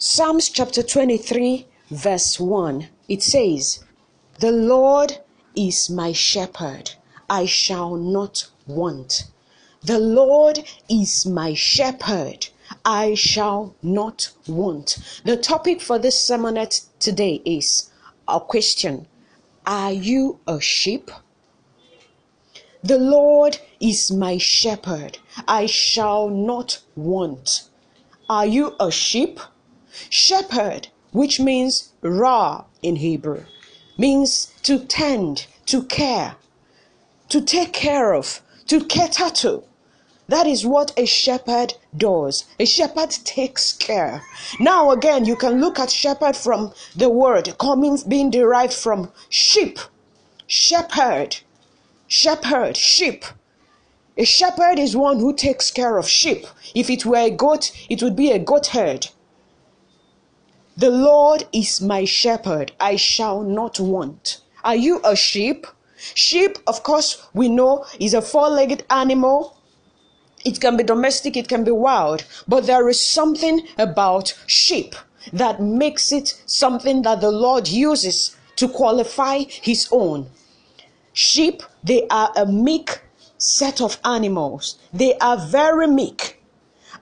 Psalms chapter 23, verse 1, it says, The Lord is my shepherd, I shall not want. The Lord is my shepherd, I shall not want. The topic for this sermonette today is a question Are you a sheep? The Lord is my shepherd, I shall not want. Are you a sheep? Shepherd, which means ra in Hebrew, means to tend, to care, to take care of, to cater to. That is what a shepherd does. A shepherd takes care. Now again, you can look at shepherd from the word coming being derived from sheep. Shepherd. Shepherd, sheep. A shepherd is one who takes care of sheep. If it were a goat, it would be a goat herd. The Lord is my shepherd, I shall not want. Are you a sheep? Sheep, of course, we know is a four legged animal. It can be domestic, it can be wild, but there is something about sheep that makes it something that the Lord uses to qualify His own. Sheep, they are a meek set of animals. They are very meek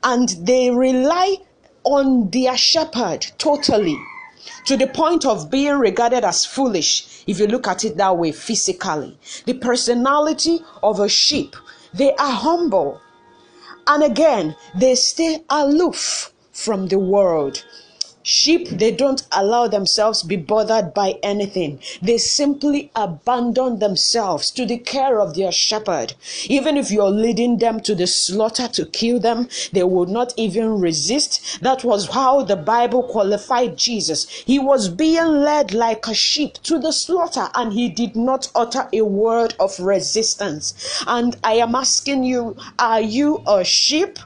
and they rely on their shepherd totally to the point of being regarded as foolish if you look at it that way physically. The personality of a sheep, they are humble. And again, they stay aloof from the world. Sheep, they don't allow themselves be bothered by anything. They simply abandon themselves to the care of their shepherd. Even if you're leading them to the slaughter to kill them, they will not even resist. That was how the Bible qualified Jesus. He was being led like a sheep to the slaughter and he did not utter a word of resistance. And I am asking you, are you a sheep?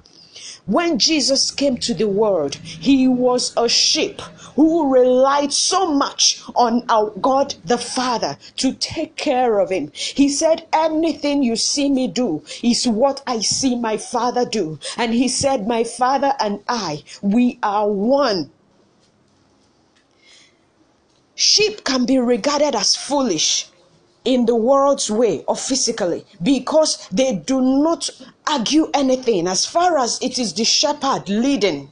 When Jesus came to the world, he was a sheep who relied so much on our God the Father to take care of him. He said, Anything you see me do is what I see my Father do. And he said, My Father and I, we are one. Sheep can be regarded as foolish in the world's way or physically because they do not argue anything. As far as it is the shepherd leading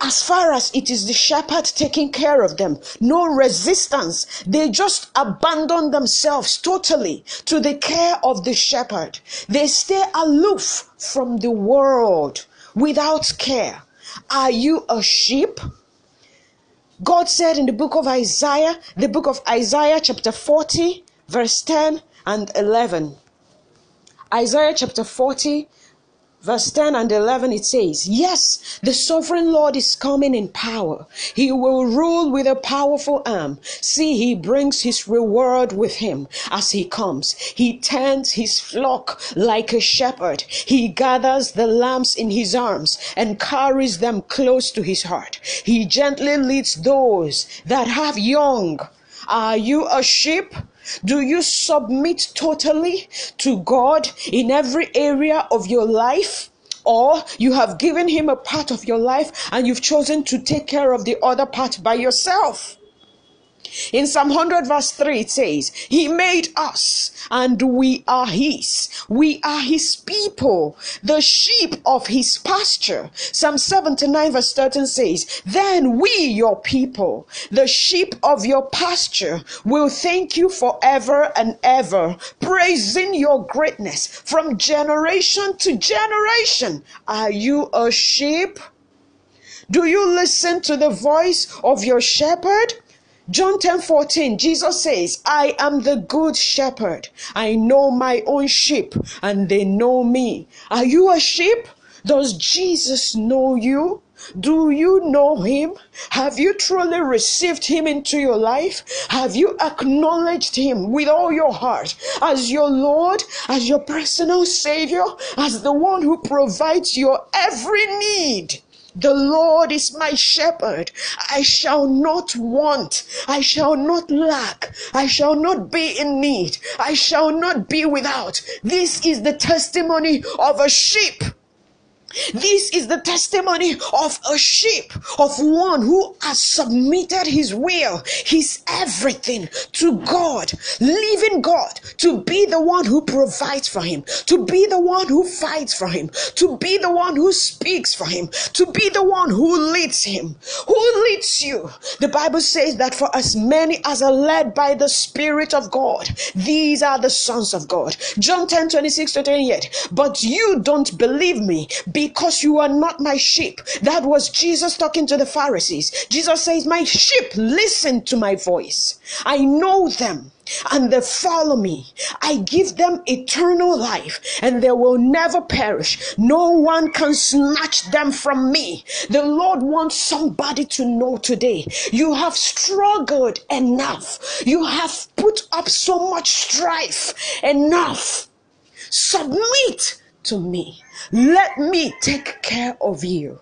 as far as it is the shepherd taking care of them no resistance. They just abandon themselves totally to the care of the shepherd. They stay aloof from the world without care. Are you a sheep? God said in the book of Isaiah, the book of Isaiah, chapter 40, verse 10 and 11. Isaiah chapter 40, verse 10 and 11, it says, Yes, the sovereign Lord is coming in power. He will rule with a powerful arm. See, he brings his reward with him as he comes. He tends his flock like a shepherd. He gathers the lambs in his arms and carries them close to his heart. He gently leads those that have young. Are you a sheep? Do you submit totally to God in every area of your life? Or you have given Him a part of your life and you've chosen to take care of the other part by yourself? In Psalm 100 verse 3 it says, He made us and we are His. We are His people, the sheep of His pasture. Psalm 79 verse 13 says, Then we, your people, the sheep of your pasture, will thank you forever and ever, praising your greatness from generation to generation. Are you a sheep? Do you listen to the voice of your shepherd? John 10 14, Jesus says, I am the good shepherd. I know my own sheep and they know me. Are you a sheep? Does Jesus know you? Do you know him? Have you truly received him into your life? Have you acknowledged him with all your heart as your Lord, as your personal Savior, as the one who provides your every need? The Lord is my shepherd. I shall not want. I shall not lack. I shall not be in need. I shall not be without. This is the testimony of a sheep. This is the testimony of a sheep, of one who has submitted his will, his everything to God, leaving God to be the one who provides for him, to be the one who fights for him, to be the one who speaks for him, to be the one who leads him. Who leads you? The Bible says that for as many as are led by the Spirit of God, these are the sons of God. John 10 26 to 28. But you don't believe me because you are not my sheep. That was Jesus talking to the Pharisees. Jesus says, My sheep listen to my voice. I know them and they follow me. I give them eternal life and they will never perish. No one can snatch them from me. The Lord wants somebody to know today. You have struggled enough. You have put up so much strife enough. Submit to me. Let me take care of you.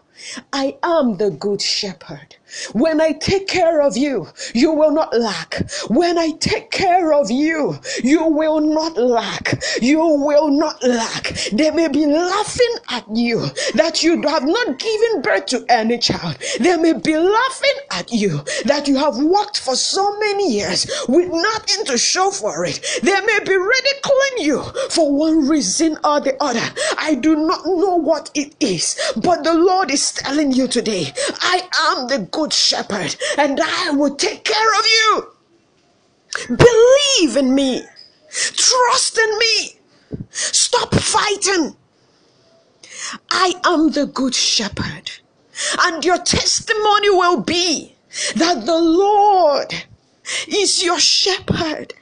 I am the good shepherd. When I take care of you, you will not lack. When I take care of you, you will not lack. You will not lack. They may be laughing at you that you have not given birth to any child. They may be laughing at you that you have worked for so many years with nothing to show for it. They may be ridiculing you for one reason or the other. I do not know what it is, but the Lord is telling you today, I am the good shepherd and I will take care of you. Believe in me. Trust in me. Stop fighting. I am the good shepherd. And your testimony will be that the Lord is your shepherd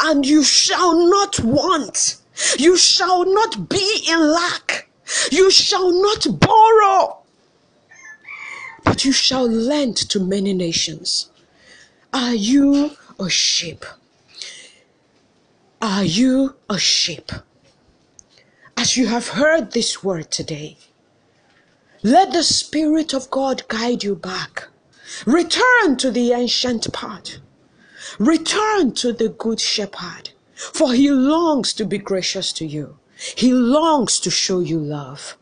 and you shall not want. You shall not be in lack. You shall not borrow but you shall lend to many nations. Are you a sheep? Are you a sheep? As you have heard this word today, let the Spirit of God guide you back. Return to the ancient path. Return to the Good Shepherd, for he longs to be gracious to you. He longs to show you love.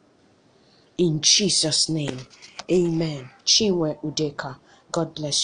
In Jesus' name, amen. Chinwe Udeka. God bless you.